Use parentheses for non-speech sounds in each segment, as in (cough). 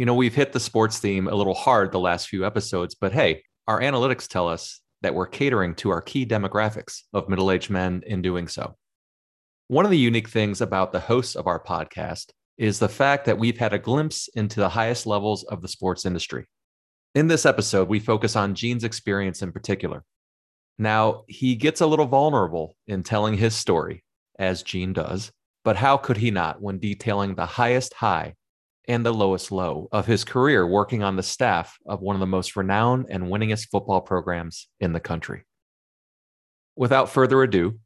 You know, we've hit the sports theme a little hard the last few episodes, but hey, our analytics tell us that we're catering to our key demographics of middle aged men in doing so. One of the unique things about the hosts of our podcast is the fact that we've had a glimpse into the highest levels of the sports industry. In this episode, we focus on Gene's experience in particular. Now, he gets a little vulnerable in telling his story, as Gene does, but how could he not when detailing the highest high and the lowest low of his career working on the staff of one of the most renowned and winningest football programs in the country? Without further ado,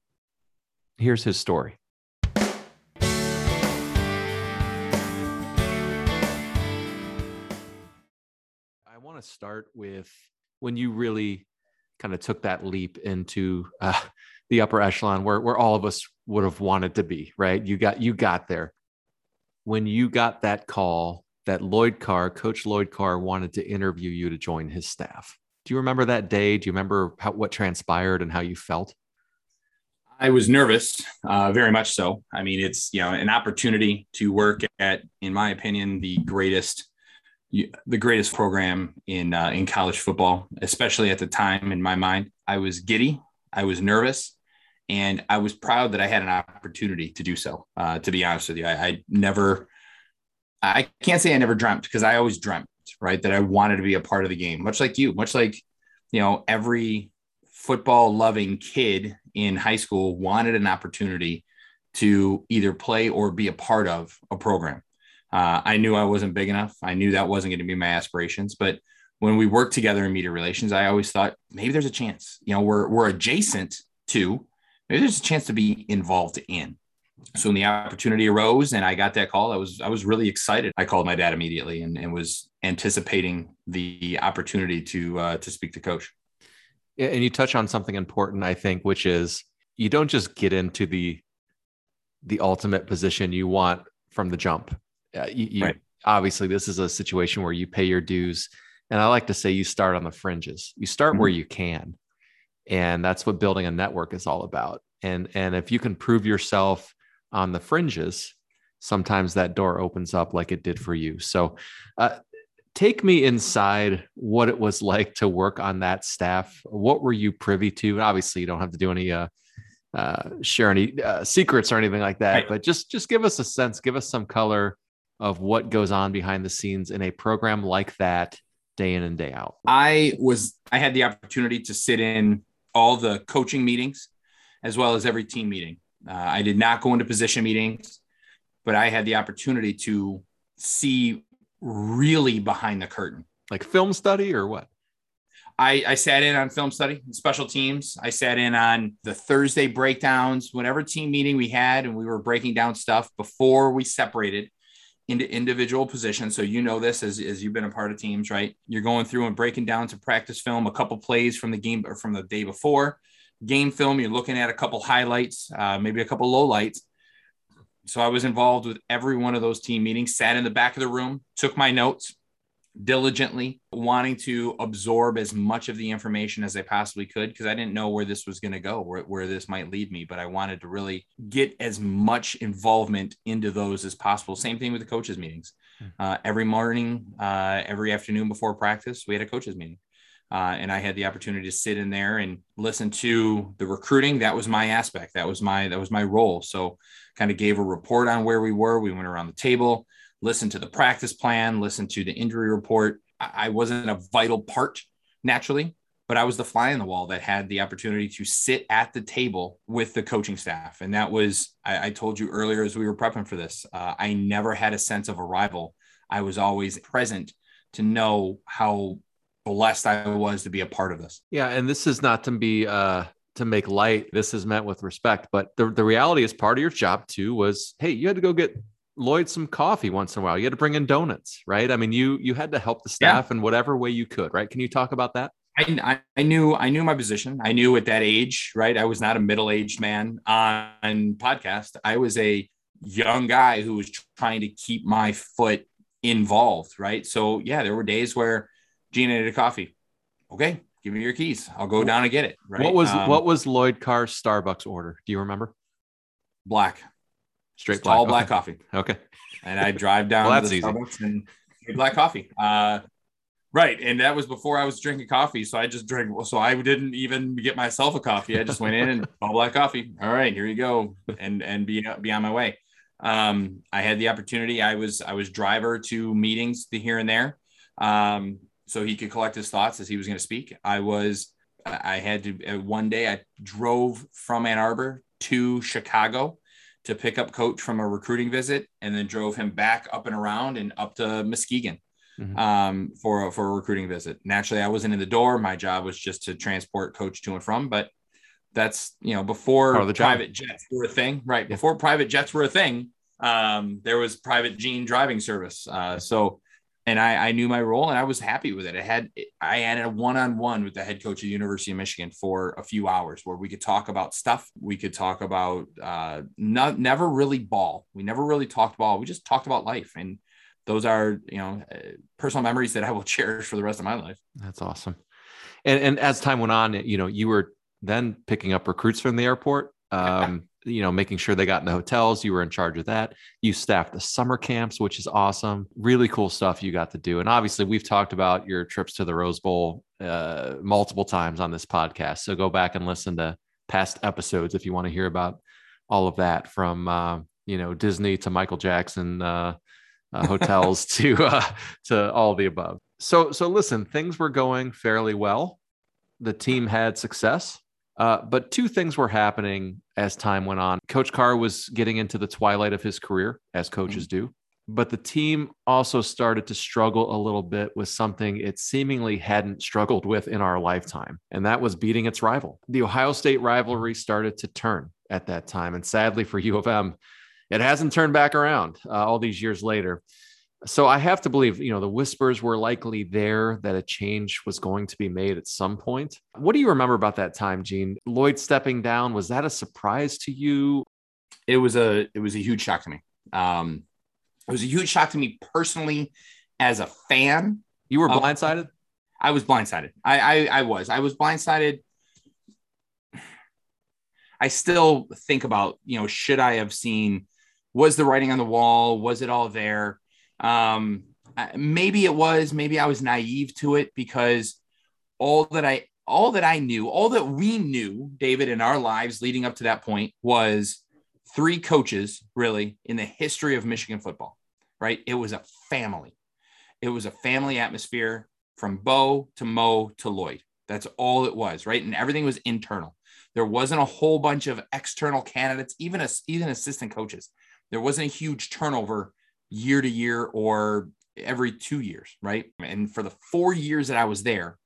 here's his story. I want to start with when you really kind of took that leap into uh, the upper echelon where, where all of us would have wanted to be, right? You got you got there. When you got that call that Lloyd Carr, Coach Lloyd Carr, wanted to interview you to join his staff. Do you remember that day? Do you remember how, what transpired and how you felt? I was nervous, uh, very much so. I mean, it's you know an opportunity to work at, in my opinion, the greatest the greatest program in uh, in college football, especially at the time. In my mind, I was giddy, I was nervous, and I was proud that I had an opportunity to do so. Uh, to be honest with you, I, I never, I can't say I never dreamt because I always dreamt, right, that I wanted to be a part of the game, much like you, much like you know every football loving kid in high school wanted an opportunity to either play or be a part of a program. Uh, I knew I wasn't big enough. I knew that wasn't going to be my aspirations. But when we worked together in media relations, I always thought maybe there's a chance. You know, we're we're adjacent to. There's a chance to be involved in. So when the opportunity arose and I got that call, I was I was really excited. I called my dad immediately and, and was anticipating the opportunity to uh, to speak to coach. And you touch on something important, I think, which is you don't just get into the the ultimate position you want from the jump uh, you, you right. obviously this is a situation where you pay your dues and i like to say you start on the fringes you start mm-hmm. where you can and that's what building a network is all about and and if you can prove yourself on the fringes sometimes that door opens up like it did for you so uh, take me inside what it was like to work on that staff what were you privy to obviously you don't have to do any uh, uh, share any uh, secrets or anything like that right. but just just give us a sense give us some color of what goes on behind the scenes in a program like that day in and day out? I was I had the opportunity to sit in all the coaching meetings as well as every team meeting. Uh, I did not go into position meetings, but I had the opportunity to see really behind the curtain. Like film study or what? I, I sat in on film study, special teams. I sat in on the Thursday breakdowns, whatever team meeting we had, and we were breaking down stuff before we separated into individual positions. So you know this as, as you've been a part of teams, right? You're going through and breaking down to practice film, a couple plays from the game or from the day before. Game film, you're looking at a couple highlights, uh, maybe a couple lowlights. So I was involved with every one of those team meetings, sat in the back of the room, took my notes, diligently, wanting to absorb as much of the information as I possibly could because I didn't know where this was going to go, where, where this might lead me. But I wanted to really get as much involvement into those as possible. Same thing with the coaches' meetings. Hmm. Uh, every morning, uh, every afternoon before practice, we had a coaches' meeting. Uh, and I had the opportunity to sit in there and listen to the recruiting. That was my aspect. That was my that was my role. So, kind of gave a report on where we were. We went around the table listen to the practice plan, listen to the injury report. I wasn't a vital part naturally, but I was the fly in the wall that had the opportunity to sit at the table with the coaching staff. And that was, I, I told you earlier as we were prepping for this, uh, I never had a sense of arrival. I was always present to know how blessed I was to be a part of this. Yeah. And this is not to be, uh, to make light. This is meant with respect, but the, the reality is part of your job too was, Hey, you had to go get Lloyd some coffee once in a while. You had to bring in donuts, right? I mean, you you had to help the staff yeah. in whatever way you could, right? Can you talk about that? I, I knew I knew my position. I knew at that age, right? I was not a middle aged man on podcast. I was a young guy who was trying to keep my foot involved, right? So yeah, there were days where Gene needed a coffee. Okay, give me your keys. I'll go down and get it. Right. What was um, what was Lloyd Carr's Starbucks order? Do you remember? Black. Straight black. All okay. black coffee. Okay. (laughs) And I drive down well, to the Starbucks and black coffee. Uh, right, and that was before I was drinking coffee, so I just drank. So I didn't even get myself a coffee. I just went in and (laughs) all black coffee. All right, here you go, and and be be on my way. Um, I had the opportunity. I was I was driver to meetings the here and there, um, so he could collect his thoughts as he was going to speak. I was I had to uh, one day I drove from Ann Arbor to Chicago to pick up coach from a recruiting visit and then drove him back up and around and up to Muskegon mm-hmm. um, for, a, for a recruiting visit. Naturally, I wasn't in the door. My job was just to transport coach to and from, but that's, you know, before the private jets were a thing, right? Yeah. Before private jets were a thing, um, there was private gene driving service. Uh, so and I, I, knew my role and I was happy with it. I had I had a one-on-one with the head coach of the University of Michigan for a few hours where we could talk about stuff. We could talk about uh, not never really ball. We never really talked ball. We just talked about life, and those are you know uh, personal memories that I will (laughs) cherish for the rest of my life. That's awesome. And and as time went on, you know, you were then picking up recruits from the airport. (laughs) Um, you know, making sure they got in the hotels. You were in charge of that. You staffed the summer camps, which is awesome. Really cool stuff you got to do. And obviously, we've talked about your trips to the Rose Bowl uh, multiple times on this podcast. So go back and listen to past episodes if you want to hear about all of that from, uh, you know, Disney to Michael Jackson uh, uh (laughs) hotels to uh, to all the above. So so listen, things were going fairly well. The team had success uh, but two things were happening as time went on. Coach Carr was getting into the twilight of his career, as coaches mm-hmm. do. But the team also started to struggle a little bit with something it seemingly hadn't struggled with in our lifetime, and that was beating its rival. The Ohio State rivalry started to turn at that time. And sadly for U of M, it hasn't turned back around uh, all these years later so I have to believe, you know, the whispers were likely there that a change was going to be made at some point. What do you remember about that time, Gene? Lloyd stepping down, was that a surprise to you? It was a it was a huge shock to me. Um, it was a huge shock to me personally as a fan. You were blindsided? I was blindsided. I, I I was. I was blindsided. I still think about, you know, should I have seen was the writing on the wall? Was it all there? Um, maybe it was, maybe I was naive to it because all that I all that I knew, all that we knew, David, in our lives leading up to that point was three coaches really in the history of Michigan football, right? It was a family. It was a family atmosphere from Bo to Mo to Lloyd. That's all it was, right? And everything was internal. There wasn't a whole bunch of external candidates, even as even assistant coaches. There wasn't a huge turnover year to year or every two years, right? And for the four years that I was there,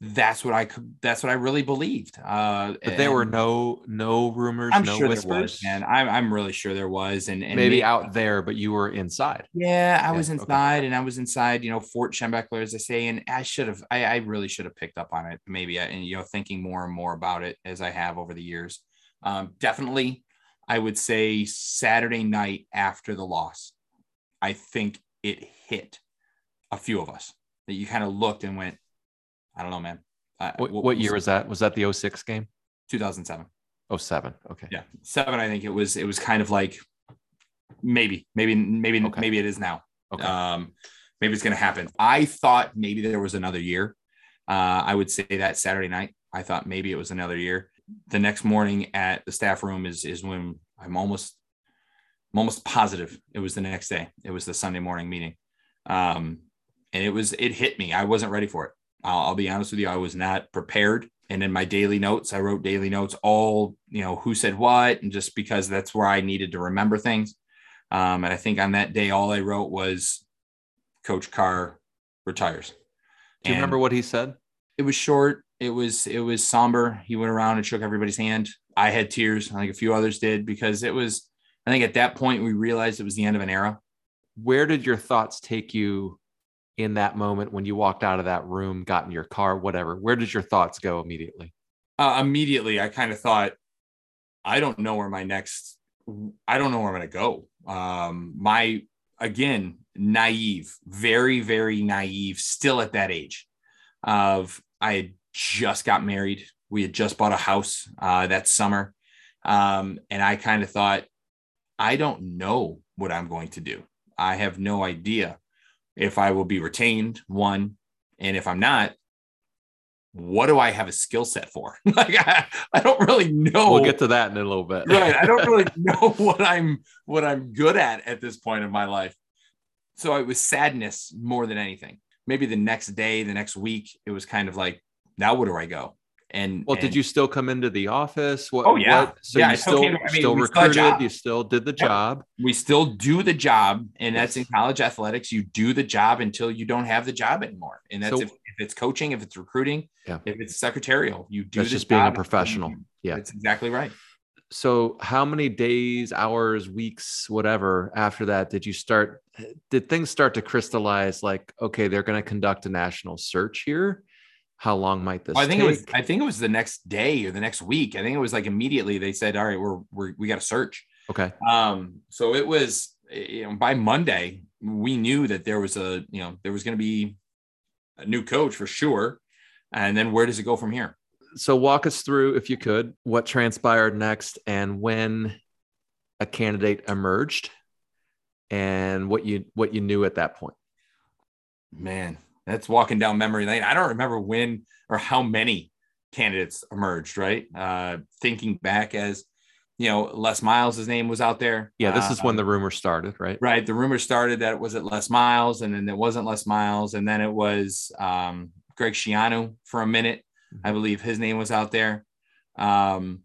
that's what I could. That's what I really believed. Uh, but there were no no rumors, I'm no sure whispers. and I'm I'm really sure there was, and, and maybe, maybe, out there, but you were inside. Yeah, I yeah, was inside, okay. and I was inside. You know, Fort Schembechler, as I say, and I should have. I, I really should have picked up on it. Maybe, uh, and you know, thinking more and more about it as I have over the years. Um, definitely, I would say Saturday night after the loss. I think it hit a few of us that you kind of looked and went, I don't know, man. Uh, what, what, what, year was that? Was that the 06 game? 2007. 07. Okay. Yeah. Seven. I think it was, it was kind of like maybe, maybe, maybe, okay. maybe it is now. Okay. Um, maybe it's going to happen. I thought maybe there was another year. Uh, I would say that Saturday night, I thought maybe it was another year. The next morning at the staff room is, is when I'm almost I'm almost positive it was the next day. It was the Sunday morning meeting. Um, and it was, it hit me. I wasn't ready for it. I'll, I'll be honest with you. I was not prepared. And in my daily notes, I wrote daily notes, all, you know, who said what, and just because that's where I needed to remember things. Um, and I think on that day, all I wrote was Coach Carr retires. Do you and remember what he said? It was short. It was it was somber. He went around and shook everybody's hand. I had tears. I think a few others did because it was I think at that point we realized it was the end of an era. Where did your thoughts take you in that moment when you walked out of that room, got in your car, whatever? Where did your thoughts go immediately? Uh, immediately, I kind of thought, I don't know where my next, I don't know where I'm going to go. Um, my, again, naive, very, very naive, still at that age of I had just got married. We had just bought a house uh, that summer. Um, and I kind of thought, I don't know what I'm going to do. I have no idea if I will be retained, one, and if I'm not, what do I have a skill set for? (laughs) like I, I don't really know. We'll get to that in a little bit. right. I don't really (laughs) know what I'm what I'm good at at this point of my life. So it was sadness more than anything. Maybe the next day, the next week, it was kind of like, now where do I go? And well, and, did you still come into the office? What, Oh, yeah. what- so Yeah, you still still came- I mean, still we still had a recruited. You still did the job. we still do the job, and that's in college athletics. You do the job until you don't have the job anymore, and that's So- if, if it's coaching, if it's recruiting, Yeah. if it's secretarial. You do That's just being a professional. Yeah. that's exactly right. So, how many days, hours, weeks, whatever after that did you start? Did things start to crystallize? Like, okay, they're going to conduct a national search here. How long might this? Well, I think take? it was. I think it was the next day or the next week. I think it was like immediately they said, "All right, we're, we're we got to search." okay. Um, so it was you know by Monday we knew that there was a you know there was going to be a new coach for sure, and then where does it go from here? So, walk us through, if you could, what transpired next and when a candidate emerged, and what you what you knew at that point. Man, that's walking down memory lane. I don't remember when or how many candidates emerged. Right, uh, thinking back as you know, Les Miles' name was out there. Yeah, this is Uh, when the rumor started, right? right the rumor started that it was at les miles and then it wasn't les miles and then it was um, greg Schiano for a minute i believe his name was out there um,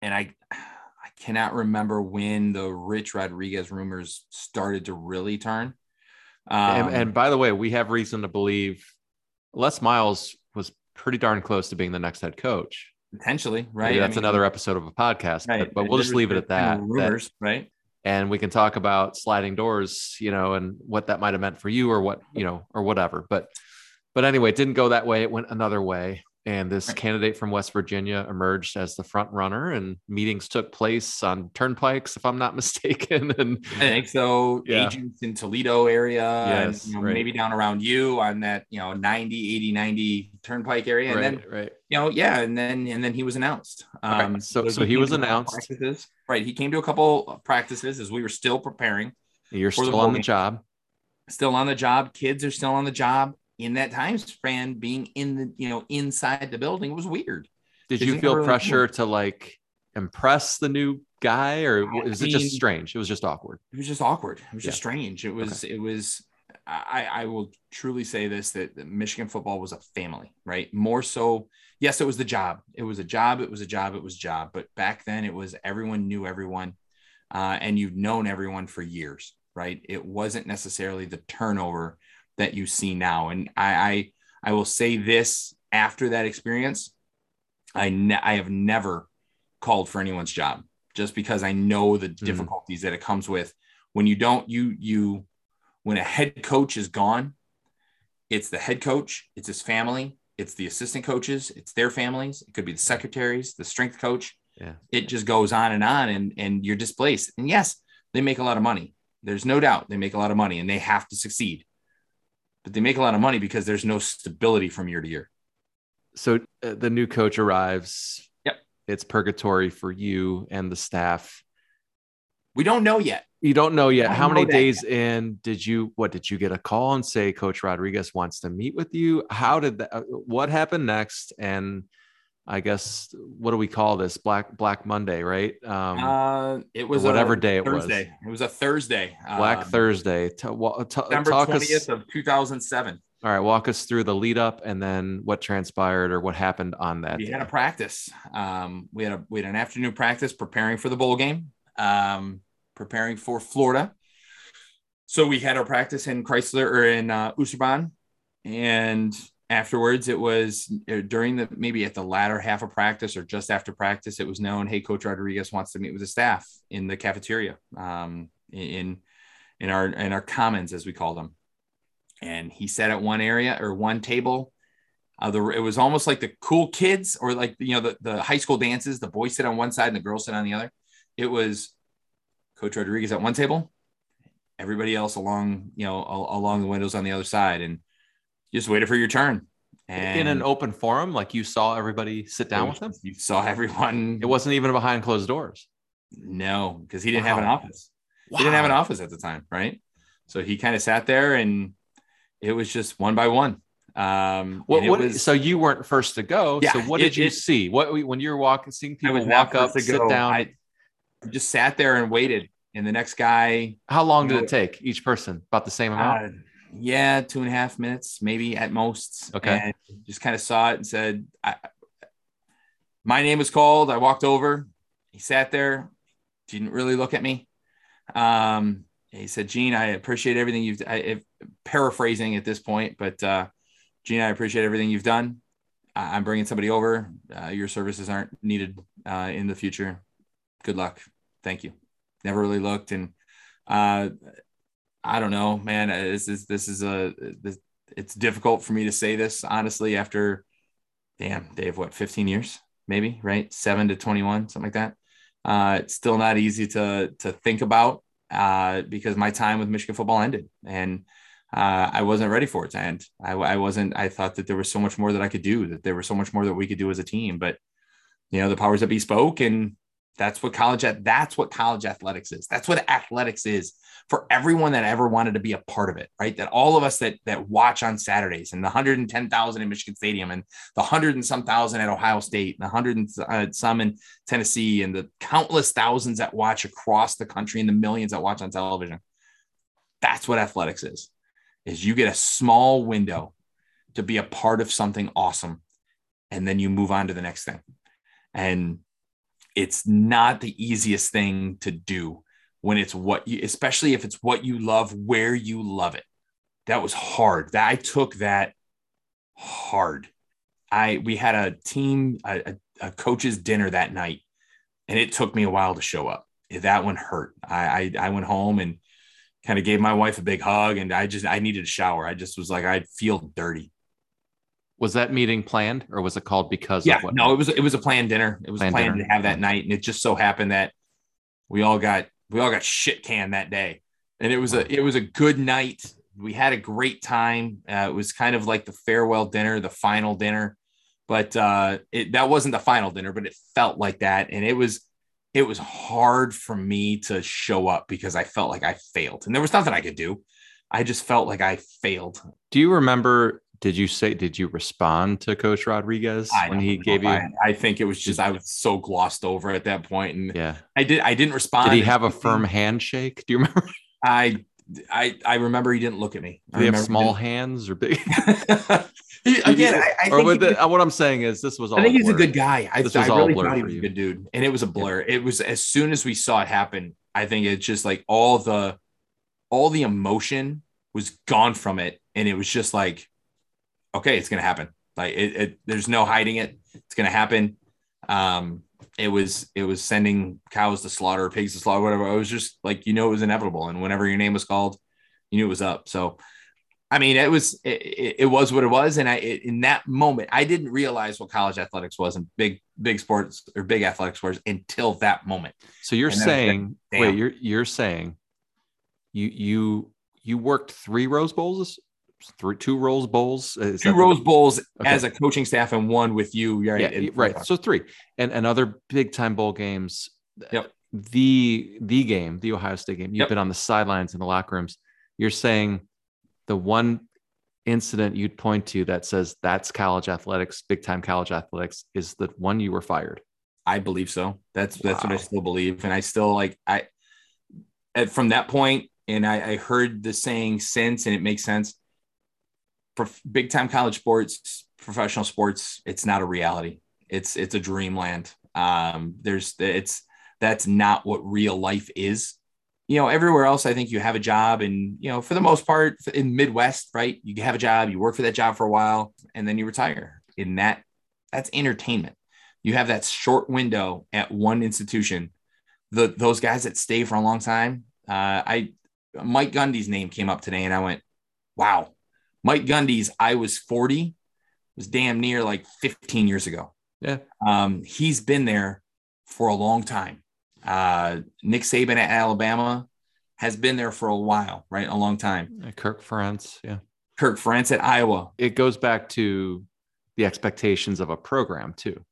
and i i cannot remember when the rich rodriguez rumors started to really turn um, and, and by the way, we have reason to believe Les Miles was pretty darn close to being the next head coach. potentially right Maybe I that's mean, another episode of a podcast, right. but, but we'll just leave it at that. were that- rumors right and we can talk about sliding doors, you know, and what that might have meant for you or what, you know, or whatever. But, but anyway, it didn't go that way. It went another way. And this Right. candidate from West Virginia emerged as the front runner, and meetings took place on turnpikes, if I'm not (laughs) mistaken. And I think so. Yeah. Agents in Toledo area, and, you know, right. maybe down around you on that, you know, 90, 80, 90 turnpike area. And right, then, right. you know, yeah. And then, and then he was announced. Um, so- so he came was to a couple announced. Practices. Right. He came to a couple of practices as we were still preparing, You're For the still on the job. still on the job. Kids are still on the job. In that time span, being in the, you know, inside the building was weird. Did you feel really pressure to like impress the new guy, or I is it just strange? It was just awkward. it was just awkward. It was just strange. It was, it was, I, I will truly say this that that Michigan football was a family, right? More so, yes, it was the job. It was a job. It was a job. It was a job. But back then, it was everyone knew everyone, uh, and you've known everyone for years, right? It wasn't necessarily the turnover that you see now. And I, I, I will say this after that experience, I, ne- I have never called for anyone's job just because I know the hmm. difficulties that it comes with. When you don't you you when a head coach is gone it's the head coach it's his family it's the assistant coaches it's their families it could be the secretaries the strength coach. Yeah. it just goes on and on and and you're displaced. And yes they make a lot of money. There's no doubt they make a lot of money and they have to succeed but they make a lot of money because there's no stability from year to year So uh, the new coach arrives. Yep. It's purgatory for you and the staff. we don't know yet You don't know yet. How don't many know that days in did you? What did you get a call and say Coach Rodriguez wants to meet with you? How did that? uh, What happened next? And I guess what do we call this? Black Black Monday, right? Um, uh it was whatever a day it was. thursday it was a thursday Black Um, Thursday. Ta- wa- ta- December 20th of 2007. All right, walk us through the lead up and then what transpired or what happened on that. We day. had a practice. Um, we had a we had an afternoon practice preparing for the bowl game, um, preparing for Florida. So we had our practice in Chrysler or in uh, and afterwards it was uh, during the maybe at the latter half of practice or just after practice it was known hey coach rodriguez wants to meet with the staff in the cafeteria um, in in our in our commons as we call them and he sat at one area or one table. Uh, the, it was almost like the cool kids or like you know the, the high school dances the boys sit on one side and the girls sit on the other. It was coach rodriguez at one table everybody else along you know al- along the windows on the other side. And just waited for your turn and in an open forum, like you saw everybody sit down with him. you saw everyone It wasn't even behind closed doors. no because he didn't have an Wow. office he didn't have an office at the time right So he kind of sat there and it was just one by one. Um, what, what was, so you weren't first to go. Yeah, so what it- did you it- see? What when you were walking, seeing people walk up, sit go. down? I just sat there and waited. And the next guy, how long did it take each person? About the same amount. uh, yeah, two and a half minutes, maybe at most. Okay. And just kind of saw it and said, I, my name was called. I walked over. He sat there, didn't really look at me. Um, he said, Gene, I appreciate everything you've, I, if, paraphrasing at this point, but uh, Gene, I appreciate everything you've done. I, I'm bringing somebody over. Uh, your services aren't needed uh, in the future. Good luck. Thank you. Never really looked. And uh, I don't know, man. Uh, This is, this is a, this, it's difficult for me to say this honestly after, damn, Dave, what, 15 years, maybe, right? Seven to 21, something like that. Uh, it's still not easy to, to think about uh, because my time with Michigan football ended and uh, I wasn't ready for it to end. I, I wasn't, I thought that there was so much more that I could do, that there was so much more that we could do as a team, but you know, the powers that be spoke and that's what college, that's what college athletics is. That's what athletics is for everyone that ever wanted to be a part of it, right? That all of us that that watch on Saturdays and the 110,000 in Michigan Stadium and the hundred and some thousand at Ohio State and the hundred and uh, some in Tennessee and the countless thousands that watch across the country and the millions that watch on television. That's what athletics is. Is you get a small window to be a part of something awesome and then you move on to the next thing. And it's not the easiest thing to do when it's what you, especially if it's what you love, where you love it. That was hard. That I took that hard. I we had a team, a, a, coach's dinner that night, and it took me a while to show up. That one hurt. I I, I went home and kind of gave my wife a big hug, and I just I needed a shower. I just was like I feel dirty. Was that meeting planned or was it called because Yeah, of what? no, it was it was a planned dinner. It was Planned planned to have that night, and it just so happened that we all got we all got shit canned that day, and it was a it was a good night. We had a great time. Uh, it was kind of like the farewell dinner, the final dinner, but uh, it, that wasn't the final dinner, but it felt like that, and it was it was hard for me to show up because I felt like I failed, and there was nothing I could do. I just felt like I failed. Do you remember? Did you say? Did you respond to Coach Rodriguez I when he know. gave you? I, I think it was just I was so glossed over at that point, and yeah. I did. I didn't respond. Did he have a firm handshake? Do you remember? (laughs) I I I remember he didn't look at me. I he have small hands or (laughs) big? He- Again, I, I think, the, what I'm saying is this was all. I think he's a good guy. I, This was all really blur thought he was a good dude, and it was a blur. It was as soon as we saw it happen. I think it's just like all the all the emotion was gone from it, and it was just like, okay, it's gonna happen. Like it, it there's no hiding it. It's gonna happen. Um, it was it was sending cows to slaughter, pigs to slaughter, whatever. It was just like you know it was inevitable, and whenever your name was called, you knew it was up. So, I mean, it was it, it, was what it was, and I it, in that moment I didn't realize what college athletics was and big big sports or big athletics sports until that moment. So you're And saying, damn. wait, you're you're saying, you you you worked three Rose Bowls, three two Rose Bowls, uh, Is Two that the- Rose Bowls Okay. as a coaching staff and one with you. Right, yeah, And- right. So three, and and other big time bowl games. Uh, yep. The the game, the Ohio State game. You've Yep. been on the sidelines in the locker rooms. You're saying the one incident you'd point to that says that's college athletics, big time college athletics, is the one you were fired. I believe so. That's that's what I still believe, and I still like I. At, from that point, and I, I heard the saying since, and it makes sense. For big time college sports, professional sports, it's not a reality. It's it's a dreamland. Um, there's it's that's not what real life is. You know, everywhere else, I think you have a job, and you know, for the most part, in Midwest, right, you have a job, you work for that job for a while, and then you retire. In that, that's entertainment you have that short window at one institution. The those guys that stay for a long time. Uh, I Mike Gundy's name came up today, and I went, "Wow, Mike Gundy's." I was forty, was damn near like fifteen years ago. Yeah. Um, he's been there for a long time. Uh, Nick Saban at Alabama has been there for a while, right? A long time. Kirk Ferentz, yeah. Kirk Ferentz at Iowa. It goes back to the expectations of a program too.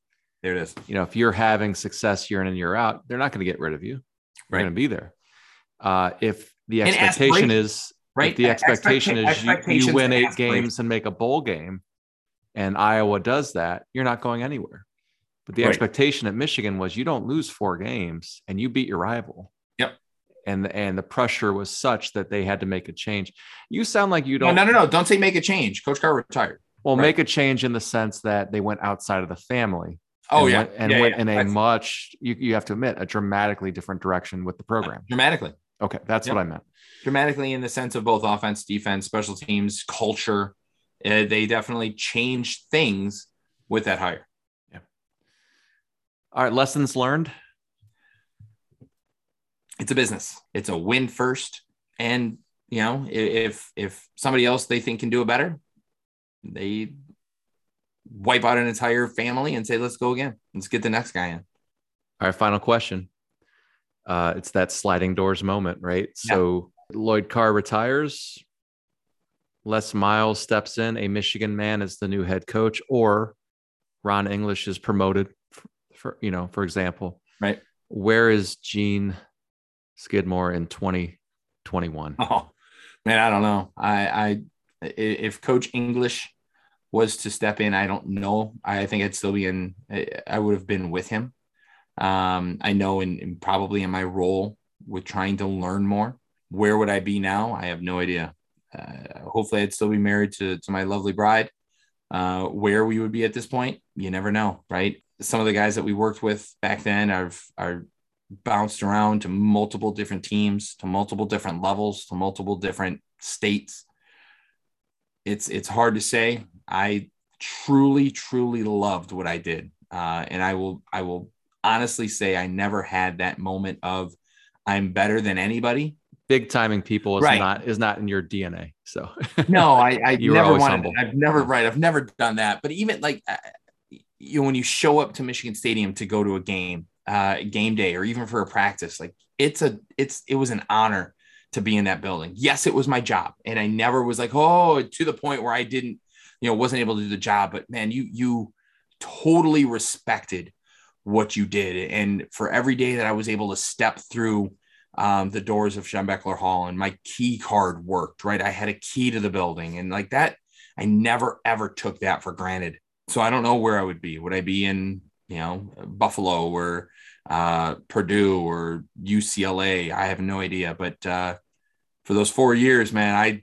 There it is. you know, if you're having success year in and year out, they're not going to get rid of you. You're Right. going to be there. Uh, if the expectation is right? If the uh, expectation Expecta- is you, you win eight games and make a bowl game, and Iowa does that, you're not going anywhere. But the right. expectation at Michigan was you don't lose four games and you beat your rival. Yep. And and the pressure was such that they had to make a change. You sound like you don't. No, no, no, no. Don't say make a change. Coach Carr retired. Well, right. make a change in the sense that they went outside of the family. Oh and yeah, went, and yeah, went yeah. in a much you, you have to admit a dramatically different direction with the program. Dramatically. Okay, that's yep. what I meant. Dramatically in the sense of both offense, defense, special teams, culture. Uh, they definitely changed things with that hire. Yeah. All right, lessons learned. It's a business. It's a win first, and you know if if somebody else they think can do it better, they wipe out an entire family and say, let's go again. Let's get the next guy in. All right, final question. Uh, it's that sliding doors moment, right? Yeah. So Lloyd Carr retires. Les Miles steps in, a Michigan man is the new head coach, or Ron English is promoted for, for you know, for example. Right. Where is Gene Skidmore in 2021? Oh man, I don't know. I I if Coach English was to step in, I don't know. I think I'd still be in. I would have been with him. Um, I know, in, in probably in my role with trying to learn more. Where would I be now? I have no idea. Uh, hopefully, I'd still be married to to my lovely bride. Uh, where we would be at this point, you never know, right? Some of the guys that we worked with back then are are bounced around to multiple different teams, to multiple different levels, to multiple different states. It's it's hard to say. I truly, truly loved what I did. Uh, and I will, I will honestly say I never had that moment of I'm better than anybody. Big timing people is right. not is not in your DNA. So (laughs) no, I, I never wanted. Humble. I've never right. I've never done that. But even like uh, you know, when you show up to Michigan Stadium to go to a game, uh, game day, or even for a practice, like it's a it's it was an honor to be in that building. Yes, it was my job, and I never was like oh to the point where I didn't you know, wasn't able to do the job, but man, you you totally respected what you did. And for every day that I was able to step through um, the doors of Schembechler Hall and my key card worked, right? I had a key to the building and like that, I never ever took that for granted. So I don't know where I would be. Would I be in, you know, Buffalo or uh, Purdue or UCLA? I have no idea. But uh, for those four years, man, I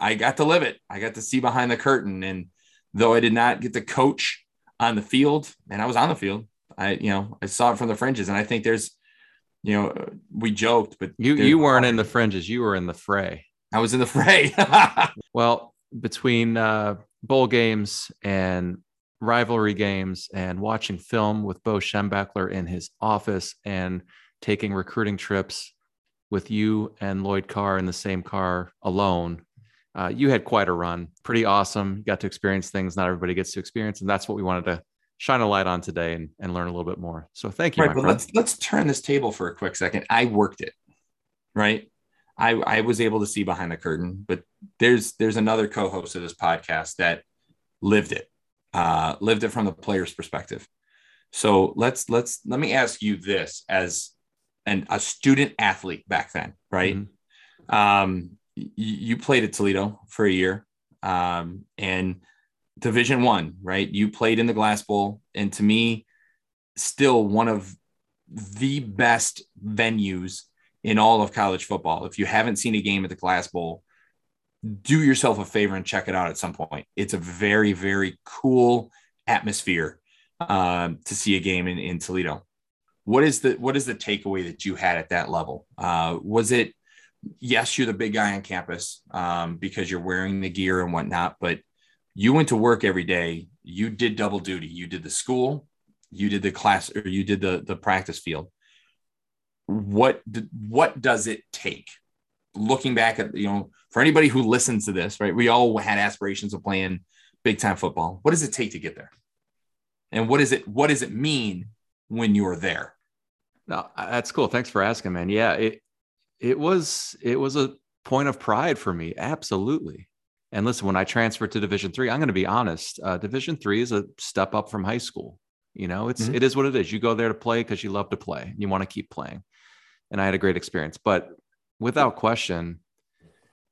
I got to live it. I got to see behind the curtain. And though I did not get to coach on the field, and I was on the field, I, you know, I saw it from the fringes. And I think there's, you know, we joked, but you, you weren't in the fringes. You were in the fray. I was in the fray. (laughs) well, between uh, bowl games and rivalry games and watching film with Bo Schembechler in his office and taking recruiting trips with you and Lloyd Carr in the same car alone uh, you had quite a run, pretty awesome. You got to experience things not everybody gets to experience, and that's what we wanted to shine a light on today and, and learn a little bit more. So thank you. Right, but friend. let's let's turn this table for a quick second. I worked it, right? I I was able to see behind the curtain, but there's there's another co-host of this podcast that lived it, uh, lived it from the player's perspective. So let's let's let me ask you this as an a student athlete back then, right? Mm-hmm. Um, you played at Toledo for a year, um, and Division One, right? You played in the Glass Bowl, and to me, still one of the best venues in all of college football. If you haven't seen a game at the Glass Bowl, do yourself a favor and check it out at some point. It's a very, very cool atmosphere um, to see a game in, in Toledo. What is the what is the takeaway that you had at that level? Uh, was it yes, you're the big guy on campus um, because you're wearing the gear and whatnot, but you went to work every day. You did double duty. You did the school, you did the class, or you did the the practice field. What what does it take? Looking back at you know, for anybody who listens to this, right? We all had aspirations of playing big time football. What does it take to get there? And what is it? What does it mean when you're there? No, that's cool. Thanks for asking, man. Yeah, it it was it was a point of pride for me absolutely and listen when i transferred to division three i'm going to be honest uh, division three is a step up from high school you know it's mm-hmm. it is what it is you go there to play because you love to play and you want to keep playing and i had a great experience but without question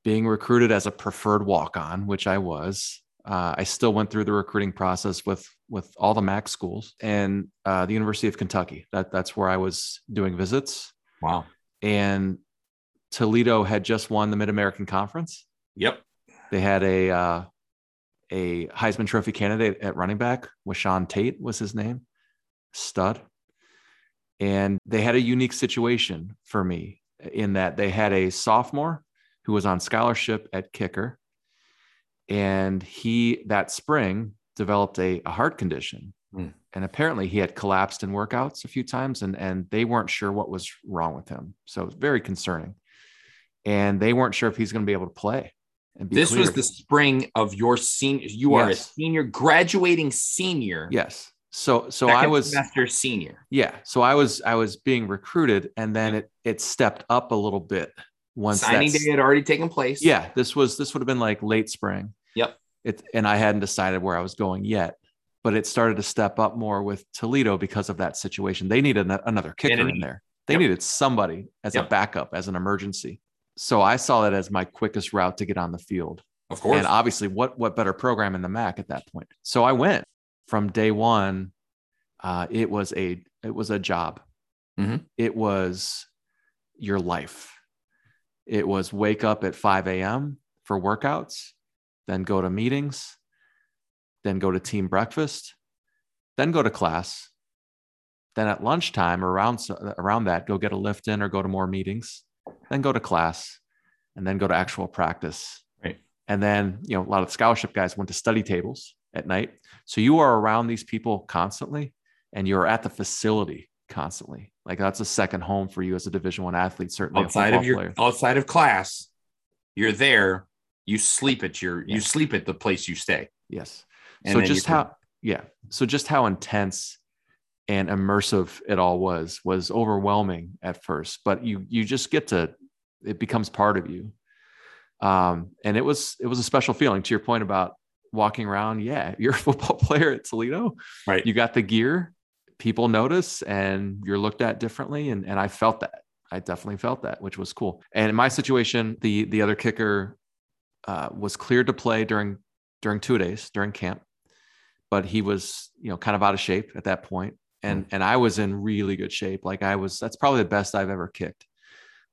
being recruited as a preferred walk on, which I was. Uh, I still went through the recruiting process with with all the MAC schools and uh, the University of Kentucky. That that's where I was doing visits. Wow. And Toledo had just won the Mid American Conference. Yep. They had a uh, a Heisman Trophy candidate at running back. Sean Tate was his name, stud. And they had a unique situation for me in that they had a sophomore who was on scholarship at kicker and he that spring developed a, a heart condition mm. and apparently he had collapsed in workouts a few times and and they weren't sure what was wrong with him so it was very concerning and they weren't sure if he's going to be able to play this cleared. was the spring of your senior you yes. are a senior graduating senior yes so so i was semester senior yeah so i was i was being recruited and then it it stepped up a little bit once signing day had already taken place yeah this was this would have been like late spring Yep. It, and I hadn't decided where I was going yet, but it started to step up more with Toledo because of that situation. They needed another kicker in there. They yep. needed somebody as yep. a backup, as an emergency. So I saw that as my quickest route to get on the field. Of course. And obviously, what what better program in the MAC at that point? So I went from day one. Uh, it was a it was a job. Mm-hmm. It was your life. It was wake up at 5 a.m. for workouts then go to meetings, then go to team breakfast, then go to class. Then at lunchtime, around around that, go get a lift in or go to more meetings, then go to class, and then go to actual practice. Right. And then, you know, a lot of scholarship guys went to study tables at night. So you are around these people constantly and you're at the facility constantly. Like that's a second home for you as a division one athlete, certainly outside of your player. outside of class, you're there you sleep at your yeah. you sleep at the place you stay yes and so just how yeah so just how intense and immersive it all was was overwhelming at first but you you just get to it becomes part of you. Um and it was it was a special feeling. To your point about walking around yeah (laughs) you're a football player at toledo. Right. You got the gear people notice and you're looked at differently and and i felt that. I definitely felt that which was cool. And in my situation the the other kicker uh, was cleared to play during during two days during camp, but he was you know kind of out of shape at that point, and mm. and I was in really good shape. Like I was, that's probably the best I've ever kicked.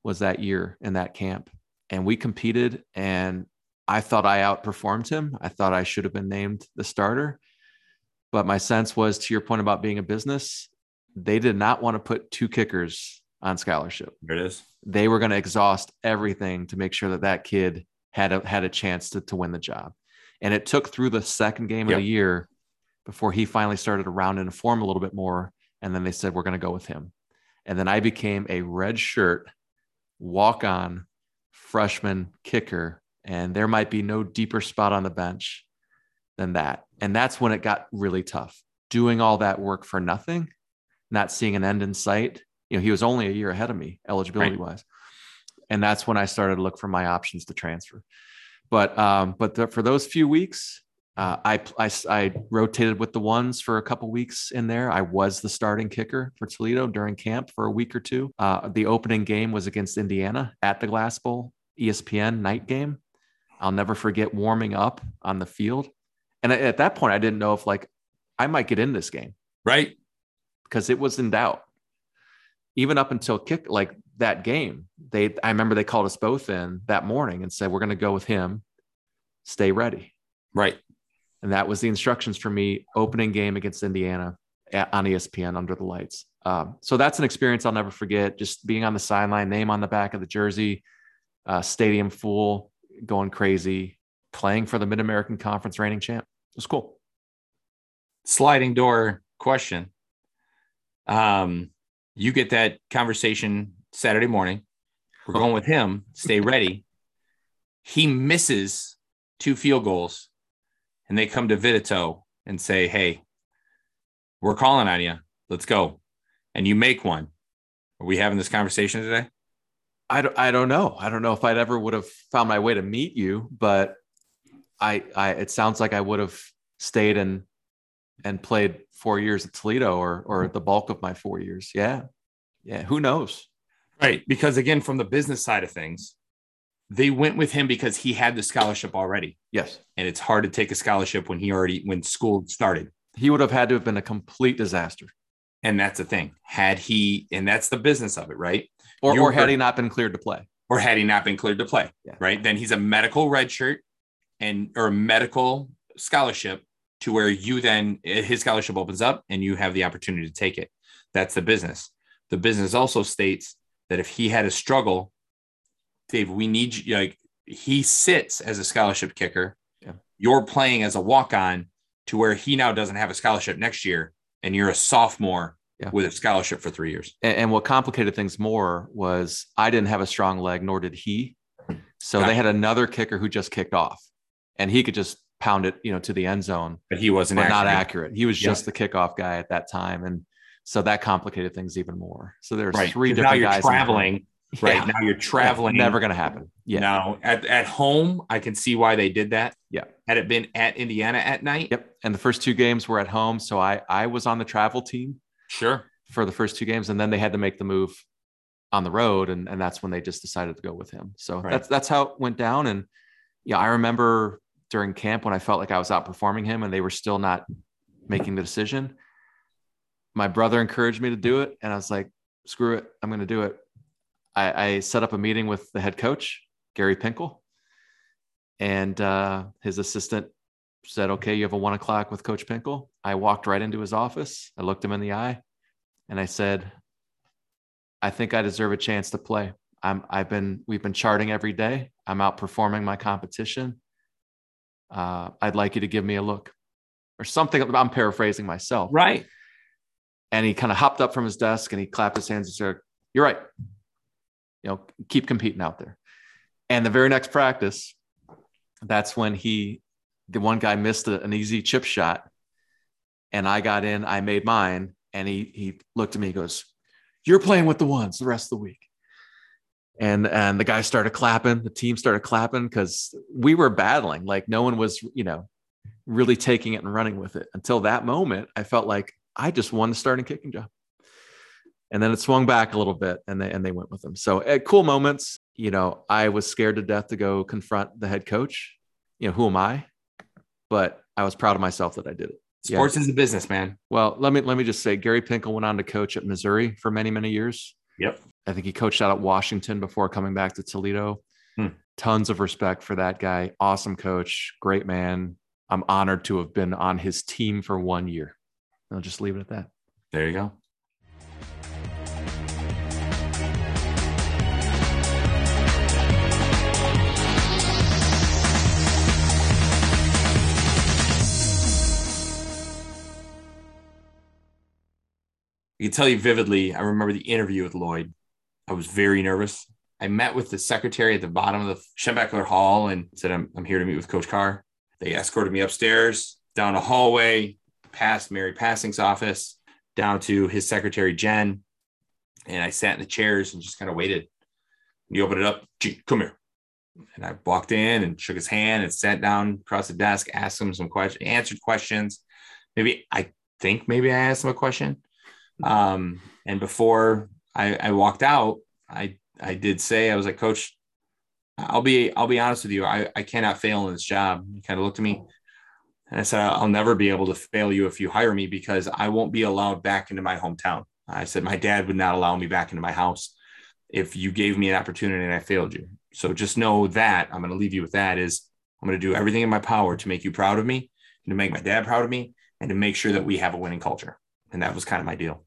Was that year in that camp, and we competed, and I thought I outperformed him. I thought I should have been named the starter, but my sense was to your point about being a business, they did not want to put two kickers on scholarship. There it is. They were going to exhaust everything to make sure that that kid had a, had a chance to, to win the job. And it took through the second game yep. of the year before he finally started to round into form a little bit more. And then they said, we're going to go with him. And then I became a red shirt, walk on freshman kicker. And there might be no deeper spot on the bench than that. And that's when it got really tough. Doing all that work for nothing, not seeing an end in sight. You know, he was only a year ahead of me, eligibility right. wise and that's when I started to look for my options to transfer. But um, but the, for those few weeks, uh, I, I, I rotated with the ones for a couple weeks in there. I was the starting kicker for Toledo during camp for a week or two. Uh, the opening game was against Indiana at the Glass Bowl, ESPN night game. I'll never forget warming up on the field, and at that point, I didn't know if like I might get in this game, right? Because it was in doubt. Even up until kick, like that game. They I remember they called us both in that morning and said, We're gonna go with him. Stay ready. Right. And that was the instructions for me opening game against Indiana at, on ESPN under the lights. Um, so that's an experience I'll never forget. Just being on the sideline, name on the back of the jersey, uh, stadium full, going crazy, playing for the Mid American Conference reigning champ. It was cool. Sliding door question. Um, you get that conversation Saturday morning. We're going with him. Stay ready. He misses two field goals, and they come to Vidito and say, "Hey, we're calling on you. Let's go." And you make one. Are we having this conversation today? I don't, I don't know. I don't know if I'd ever would have found my way to meet you, but I, I it sounds like I would have stayed and and played four years at Toledo or or the bulk of my four years. Yeah. Yeah. Who knows? Right. Because again, from the business side of things, they went with him because he had the scholarship already. Yes. And it's hard to take a scholarship when he already when school started. He would have had to have been a complete disaster. And that's the thing. Had he, and that's the business of it, right? Or, or had he not been cleared to play. Or had he not been cleared to play. Yeah. Right. Then he's a medical redshirt and or a medical scholarship to where you then eh, his scholarship opens up and you have the opportunity to take it. That's the business. The business also states that if he had a struggle, Dave, we need you like he sits as a scholarship kicker. Yeah. You're playing as a walk-on to where he now doesn't have a scholarship next year, and you're a sophomore yeah. with a scholarship for three years. And, and, what complicated things more was I didn't have a strong leg, nor did he. So gotcha. they had another kicker who just kicked off, and he could just pound it, you know, to the end zone. But he wasn't but not accurate. He was just the kickoff guy at that time, and so that complicated things even more. So there's right. three different now guys traveling. Right yeah. now you're traveling. Yeah, never going to happen. Yeah. Now at, at home, I can see why they did that. Yeah. Had it been at Indiana at night. Yep. And the first two games were at home, so I I was on the travel team. Sure. For the first two games, and then they had to make the move on the road, and and that's when they just decided to go with him. So right. that's that's how it went down. And yeah, I remember during camp when I felt like I was outperforming him, and they were still not making the decision. My brother encouraged me to do it, and I was like, "Screw it, I'm going to do it." I, I, set up a meeting with the head coach, Gary Pinkel, and uh, his assistant said, "Okay, you have a one o'clock with Coach Pinkel." I walked right into his office. I looked him in the eye, and I said, "I think I deserve a chance to play. I'm. I've been. We've been charting every day. I'm outperforming my competition. Uh, I'd like you to give me a look, or something." I'm paraphrasing myself. Right. And he kind of hopped up from his desk and he clapped his hands and said, "You're right you know, keep competing out there. And the very next practice, that's when he, the one guy missed a, an easy chip shot. And I got in, I made mine. And he, he looked at me, he goes, You're playing with the ones the rest of the week. And, and the guy started clapping, the team started clapping because we were battling. Like no one was, you know, really taking it and running with it. Until that moment, I felt like I just won the starting kicking job and then it swung back a little bit and they and they went with them so at cool moments. You know i was scared to death to go confront the head coach. You know who am i? But i was proud of myself that i did it. Sports yeah. is a business man. Well let me let me just say gary pinkel went on to coach at missouri for many many years. Yep. I think he coached out at washington before coming back to toledo. Hmm. tons of respect for that guy. Awesome coach. Great man. I'm honored to have been on his team for one year. I'll just leave it at that. There you go can tell you vividly, I remember the interview with Lloyd. I was very nervous. I met with the secretary at the bottom of the Schembechler Hall and said, I'm, I'm here to meet with Coach Carr. They escorted me upstairs, down a hallway, past Mary Passink's office, down to his secretary, Jen. And I sat in the chairs and just kind of waited. He opened it up, come here. And I walked in and shook his hand and sat down across the desk, asked him some questions, answered questions. Maybe I think maybe I asked him a question. Um, and before I, I walked out, I I did say I was like, Coach, I'll be I'll be honest with you. I, I cannot fail in this job. He kind of looked at me and I said, I'll never be able to fail you if you hire me because I won't be allowed back into my hometown. I said, my dad would not allow me back into my house if you gave me an opportunity and I failed you. So just know that I'm going to leave you with that is I'm going to do everything in my power to make you proud of me and to make my dad proud of me and to make sure that we have a winning culture. And that was kind of my deal.